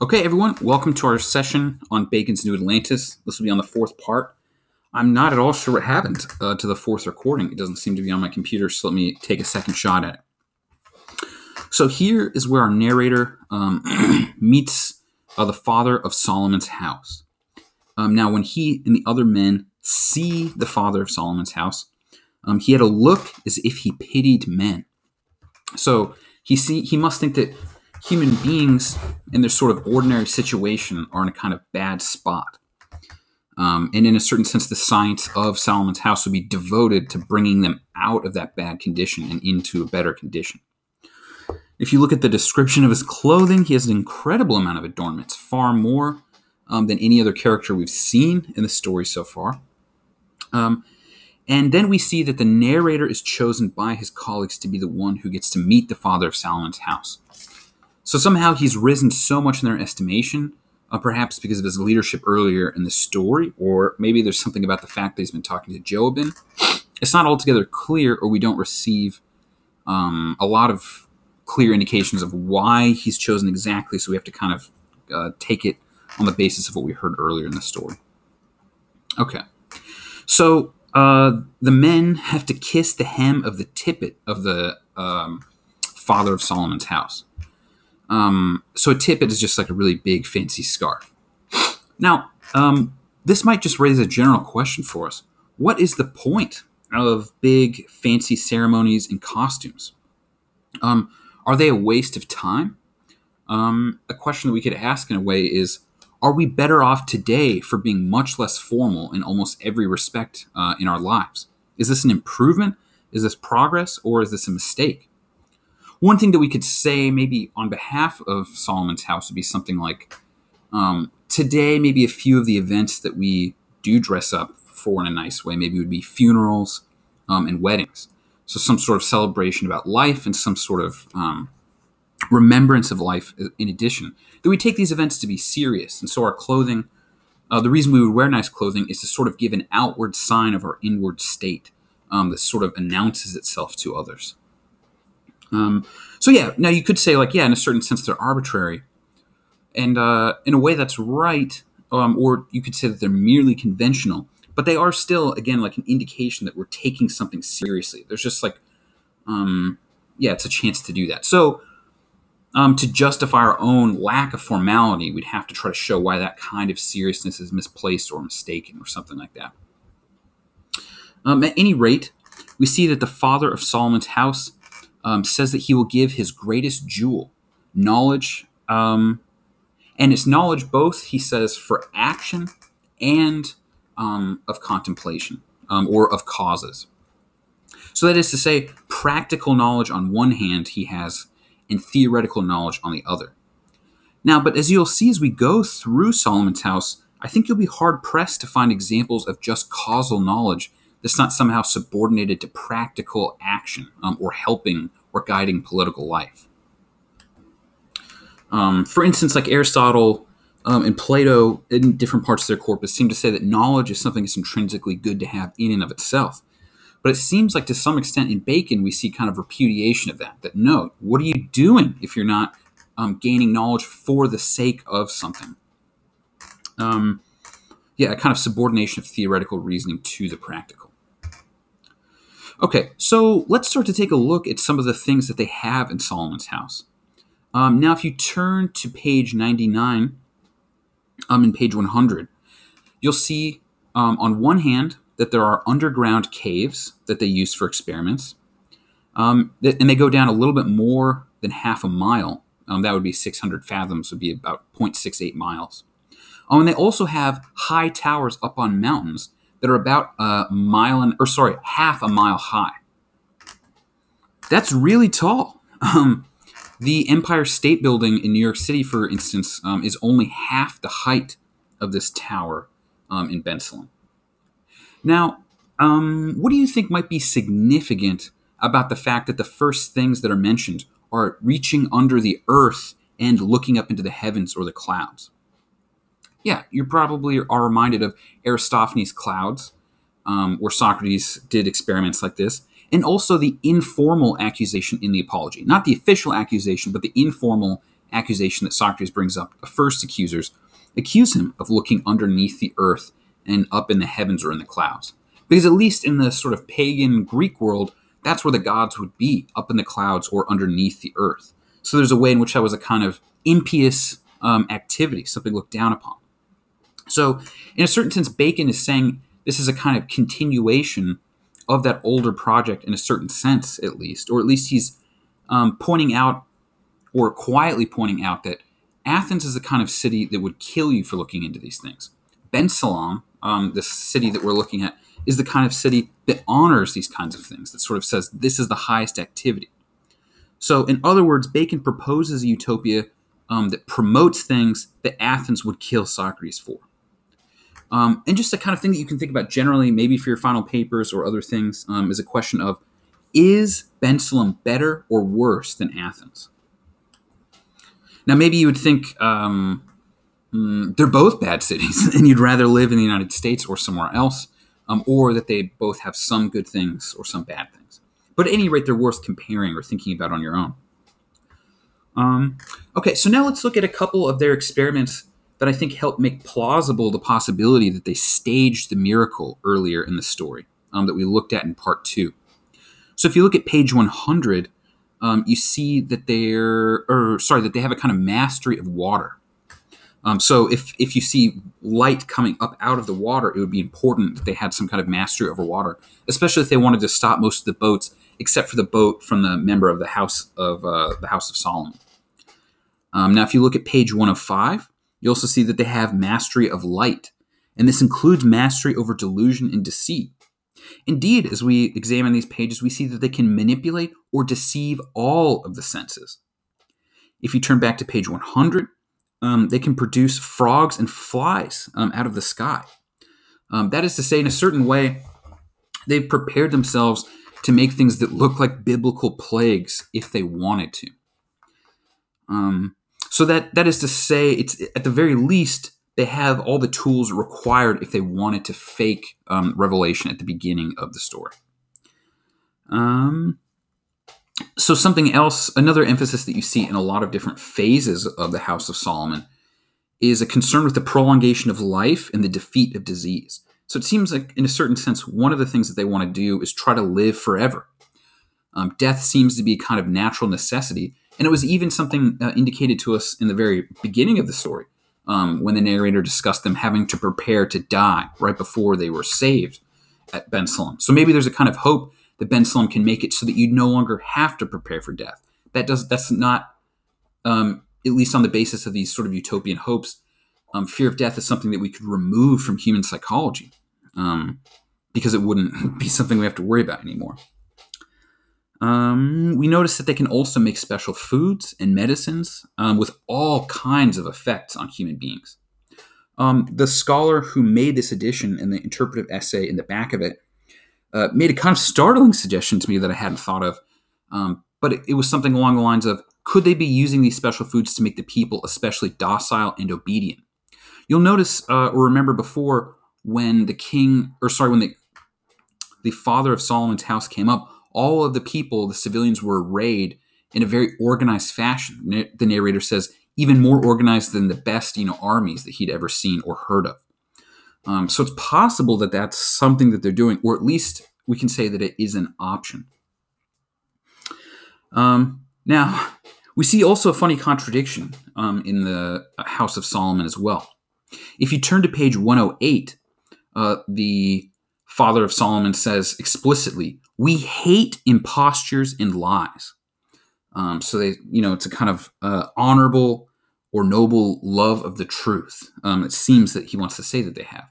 Okay, everyone, welcome to our session on Bacon's New Atlantis. This will be on the fourth part. I'm not at all sure what happened uh, to the fourth recording. It doesn't seem to be on my computer, so let me take a second shot at it. So here is where our narrator um, meets uh, the father of Solomon's house. Um, now, when he and the other men see the father of Solomon's house, um, he had a look as if he pitied men. So he see he must think that human beings in their sort of ordinary situation are in a kind of bad spot. Um, and in a certain sense, the science of Solomon's house would be devoted to bringing them out of that bad condition and into a better condition. If you look at the description of his clothing, he has an incredible amount of adornments, far more um, than any other character we've seen in the story so far. Um, and then we see that the narrator is chosen by his colleagues to be the one who gets to meet the father of Solomon's house. So somehow he's risen so much in their estimation, uh, perhaps because of his leadership earlier in the story, or maybe there's something about the fact that he's been talking to Joabin. It's not altogether clear, or we don't receive um, a lot of clear indications of why he's chosen exactly, so we have to kind of uh, take it on the basis of what we heard earlier in the story. Okay. So uh, the men have to kiss the hem of the tippet of the um, father of Solomon's house. Um, so a tippet is just like a really big, fancy scarf. Now, um, this might just raise a general question for us. What is the point of big, fancy ceremonies and costumes? Um, are they a waste of time? Um, a question that we could ask in a way is Are we better off today for being much less formal in almost every respect uh, in our lives? Is this an improvement? Is this progress? Or is this a mistake? One thing that we could say, maybe on behalf of Solomon's house, would be something like um, today, maybe a few of the events that we do dress up for in a nice way, maybe would be funerals um, and weddings. So some sort of celebration about life and some sort of um, remembrance of life in addition. That we take these events to be serious. And so our clothing, uh, the reason we would wear nice clothing is to sort of give an outward sign of our inward state um, that sort of announces itself to others. Um, so yeah, now you could say like, yeah, in a certain sense they're arbitrary. And uh, in a way that's right, um, or you could say that they're merely conventional but they are still again like an indication that we're taking something seriously. There's just like um yeah it's a chance to do that. So um, to justify our own lack of formality we'd have to try to show why that kind of seriousness is misplaced or mistaken or something like that. Um, at any rate we see that the father of solomon's house um, says that he will give his greatest jewel knowledge um, and it's knowledge both he says for action and um, of contemplation um, or of causes. So that is to say, practical knowledge on one hand he has, and theoretical knowledge on the other. Now, but as you'll see as we go through Solomon's house, I think you'll be hard pressed to find examples of just causal knowledge that's not somehow subordinated to practical action um, or helping or guiding political life. Um, for instance, like Aristotle um, and Plato, in different parts of their corpus, seem to say that knowledge is something that's intrinsically good to have in and of itself. But it seems like to some extent in Bacon, we see kind of repudiation of that. That no, what are you doing if you're not um, gaining knowledge for the sake of something? Um, yeah, a kind of subordination of theoretical reasoning to the practical. Okay, so let's start to take a look at some of the things that they have in Solomon's house. Um, now, if you turn to page 99, um, in page 100, you'll see um, on one hand that there are underground caves that they use for experiments. Um, and they go down a little bit more than half a mile. Um, that would be 600 fathoms, would be about 0.68 miles. Oh, and they also have high towers up on mountains that are about a mile and, or sorry, half a mile high. That's really tall. Um, the Empire State Building in New York City, for instance, um, is only half the height of this tower um, in Bensalem. Now, um, what do you think might be significant about the fact that the first things that are mentioned are reaching under the earth and looking up into the heavens or the clouds? Yeah, you probably are reminded of Aristophanes' clouds, um, where Socrates did experiments like this and also the informal accusation in the apology. Not the official accusation, but the informal accusation that Socrates brings up, the first accusers, accuse him of looking underneath the earth and up in the heavens or in the clouds. Because at least in the sort of pagan Greek world, that's where the gods would be, up in the clouds or underneath the earth. So there's a way in which that was a kind of impious um, activity, something looked down upon. So, in a certain sense, Bacon is saying this is a kind of continuation of that older project in a certain sense, at least, or at least he's um, pointing out or quietly pointing out that Athens is the kind of city that would kill you for looking into these things. Bensalem, um, the city that we're looking at, is the kind of city that honors these kinds of things, that sort of says this is the highest activity. So, in other words, Bacon proposes a utopia um, that promotes things that Athens would kill Socrates for. Um, and just a kind of thing that you can think about generally, maybe for your final papers or other things, um, is a question of is Bensalem better or worse than Athens? Now, maybe you would think um, mm, they're both bad cities, and you'd rather live in the United States or somewhere else, um, or that they both have some good things or some bad things. But at any rate, they're worth comparing or thinking about on your own. Um, okay, so now let's look at a couple of their experiments that I think help make plausible the possibility that they staged the miracle earlier in the story um, that we looked at in part two. So if you look at page 100, um, you see that they're, or sorry, that they have a kind of mastery of water. Um, so if if you see light coming up out of the water, it would be important that they had some kind of mastery over water, especially if they wanted to stop most of the boats, except for the boat from the member of the house of uh, the House of Solomon. Um, now, if you look at page 105, you also see that they have mastery of light, and this includes mastery over delusion and deceit. Indeed, as we examine these pages, we see that they can manipulate or deceive all of the senses. If you turn back to page 100, um, they can produce frogs and flies um, out of the sky. Um, that is to say, in a certain way, they've prepared themselves to make things that look like biblical plagues if they wanted to. Um, so that that is to say, it's at the very least they have all the tools required if they wanted to fake um, revelation at the beginning of the story. Um, so something else, another emphasis that you see in a lot of different phases of the House of Solomon is a concern with the prolongation of life and the defeat of disease. So it seems like, in a certain sense, one of the things that they want to do is try to live forever. Um, death seems to be a kind of natural necessity, and it was even something uh, indicated to us in the very beginning of the story um, when the narrator discussed them having to prepare to die right before they were saved at Bensalem. So maybe there's a kind of hope that Bensalem can make it so that you no longer have to prepare for death. That does that's not um, at least on the basis of these sort of utopian hopes. Um, fear of death is something that we could remove from human psychology um, because it wouldn't be something we have to worry about anymore. Um, we notice that they can also make special foods and medicines um, with all kinds of effects on human beings. Um, the scholar who made this edition and the interpretive essay in the back of it uh, made a kind of startling suggestion to me that I hadn't thought of. Um, but it, it, was something along the lines of could they be using these special foods to make the people especially docile and obedient? You'll notice uh, or remember before when the king, or sorry, when the the father of Solomon's house came up, all of the people, the civilians, were arrayed in a very organized fashion. The narrator says, even more organized than the best, you know, armies that he'd ever seen or heard of. Um, so it's possible that that's something that they're doing, or at least we can say that it is an option. Um, now, we see also a funny contradiction um, in the House of Solomon as well. If you turn to page 108, uh, the father of Solomon says explicitly, we hate impostures and lies. Um, so they, you know, it's a kind of uh, honorable or noble love of the truth. Um, it seems that he wants to say that they have.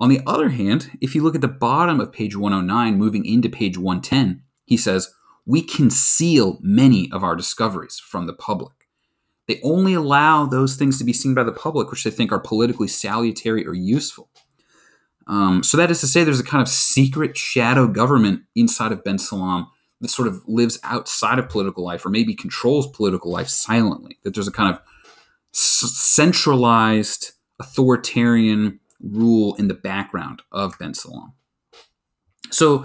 On the other hand, if you look at the bottom of page 109, moving into page 110, he says, We conceal many of our discoveries from the public. They only allow those things to be seen by the public which they think are politically salutary or useful. Um, so that is to say, there's a kind of secret shadow government inside of Bensalem that sort of lives outside of political life, or maybe controls political life silently. That there's a kind of s- centralized authoritarian rule in the background of Bensalem. So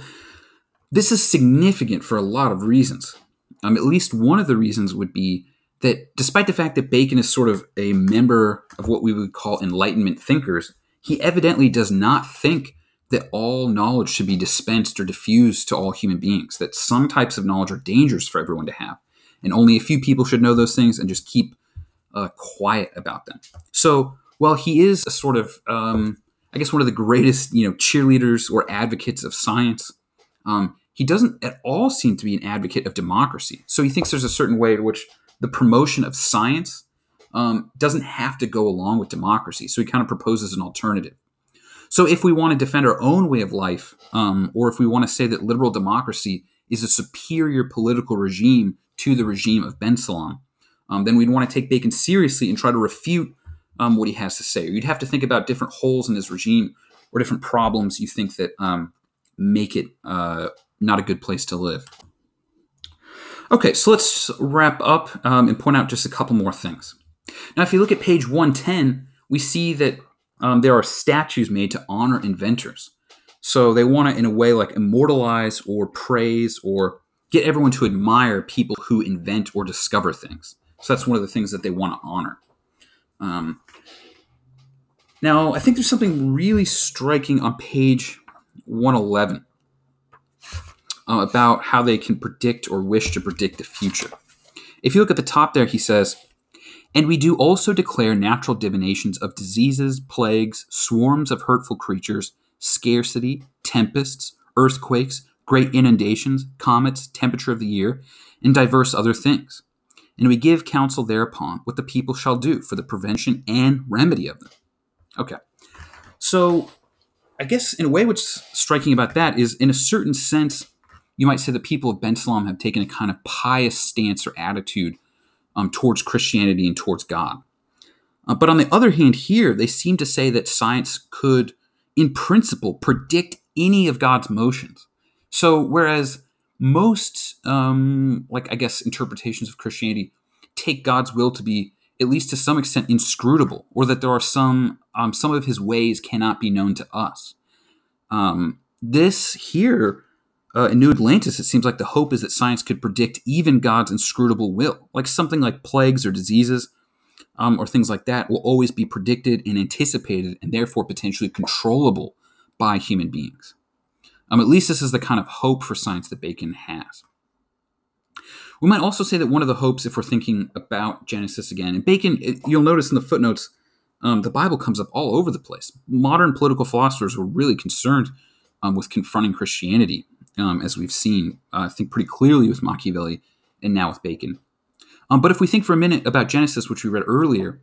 this is significant for a lot of reasons. Um, at least one of the reasons would be that despite the fact that Bacon is sort of a member of what we would call Enlightenment thinkers, he evidently does not think that all knowledge should be dispensed or diffused to all human beings, that some types of knowledge are dangerous for everyone to have, and only a few people should know those things and just keep uh, quiet about them. So, while he is a sort of, um, I guess, one of the greatest, you know, cheerleaders or advocates of science, um, he doesn't at all seem to be an advocate of democracy. So he thinks there's a certain way in which the promotion of science um, doesn't have to go along with democracy. So he kind of proposes an alternative. So if we want to defend our own way of life, um, or if we want to say that liberal democracy is a superior political regime to the regime of Bensalem, um, then we'd want to take Bacon seriously and try to refute um, what he has to say. Or you'd have to think about different holes in his regime or different problems you think that um, make it uh, not a good place to live. Okay, so let's wrap up um, and point out just a couple more things. Now, if you look at page 110, we see that um, there are statues made to honor inventors. So they want to, in a way, like immortalize or praise or get everyone to admire people who invent or discover things. So that's one of the things that they want to honor. Um, now, I think there's something really striking on page 111 uh, about how they can predict or wish to predict the future. If you look at the top there, he says, and we do also declare natural divinations of diseases, plagues, swarms of hurtful creatures, scarcity, tempests, earthquakes, great inundations, comets, temperature of the year, and diverse other things. And we give counsel thereupon what the people shall do for the prevention and remedy of them. Okay. So, I guess in a way, what's striking about that is, in a certain sense, you might say the people of Bensalem have taken a kind of pious stance or attitude um, towards Christianity and towards God. Uh, but on the other hand, here they seem to say that science could, in principle, predict any of God's motions. So whereas most, um, like I guess, interpretations of Christianity take God's will to be at least to some extent inscrutable, or that there are some um, some of His ways cannot be known to us. Um, this here uh, in New Atlantis, it seems like the hope is that science could predict even God's inscrutable will, like something like plagues or diseases um, or things like that will always be predicted and anticipated and therefore potentially controllable by human beings. Um, at least this is the kind of hope for science that Bacon has. We might also say that one of the hopes, if we're thinking about Genesis again, and Bacon, it, you'll notice in the footnotes, um, the Bible comes up all over the place. Modern political philosophers were really concerned um, with confronting Christianity um, as we've seen, uh, I think, pretty clearly with Machiavelli and now with Bacon. Um, but if we think for a minute about Genesis, which we read earlier,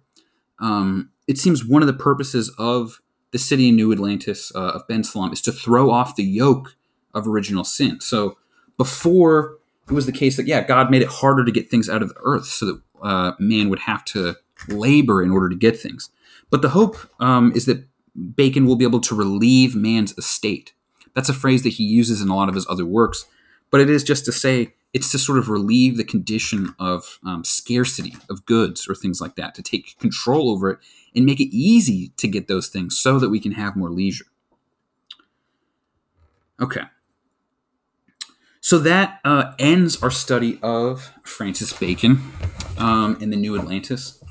um, it seems one of the purposes of the city in New Atlantis uh, of Bensalem is to throw off the yoke of original sin. So before it was the case that, yeah, God made it harder to get things out of the earth so that uh, man would have to labor in order to get things. But the hope um, is that Bacon will be able to relieve man's estate. That's a phrase that he uses in a lot of his other works, but it is just to say it's to sort of relieve the condition of um, scarcity of goods or things like that, to take control over it and make it easy to get those things so that we can have more leisure. Okay. So that uh, ends our study of Francis Bacon um, in the New Atlantis.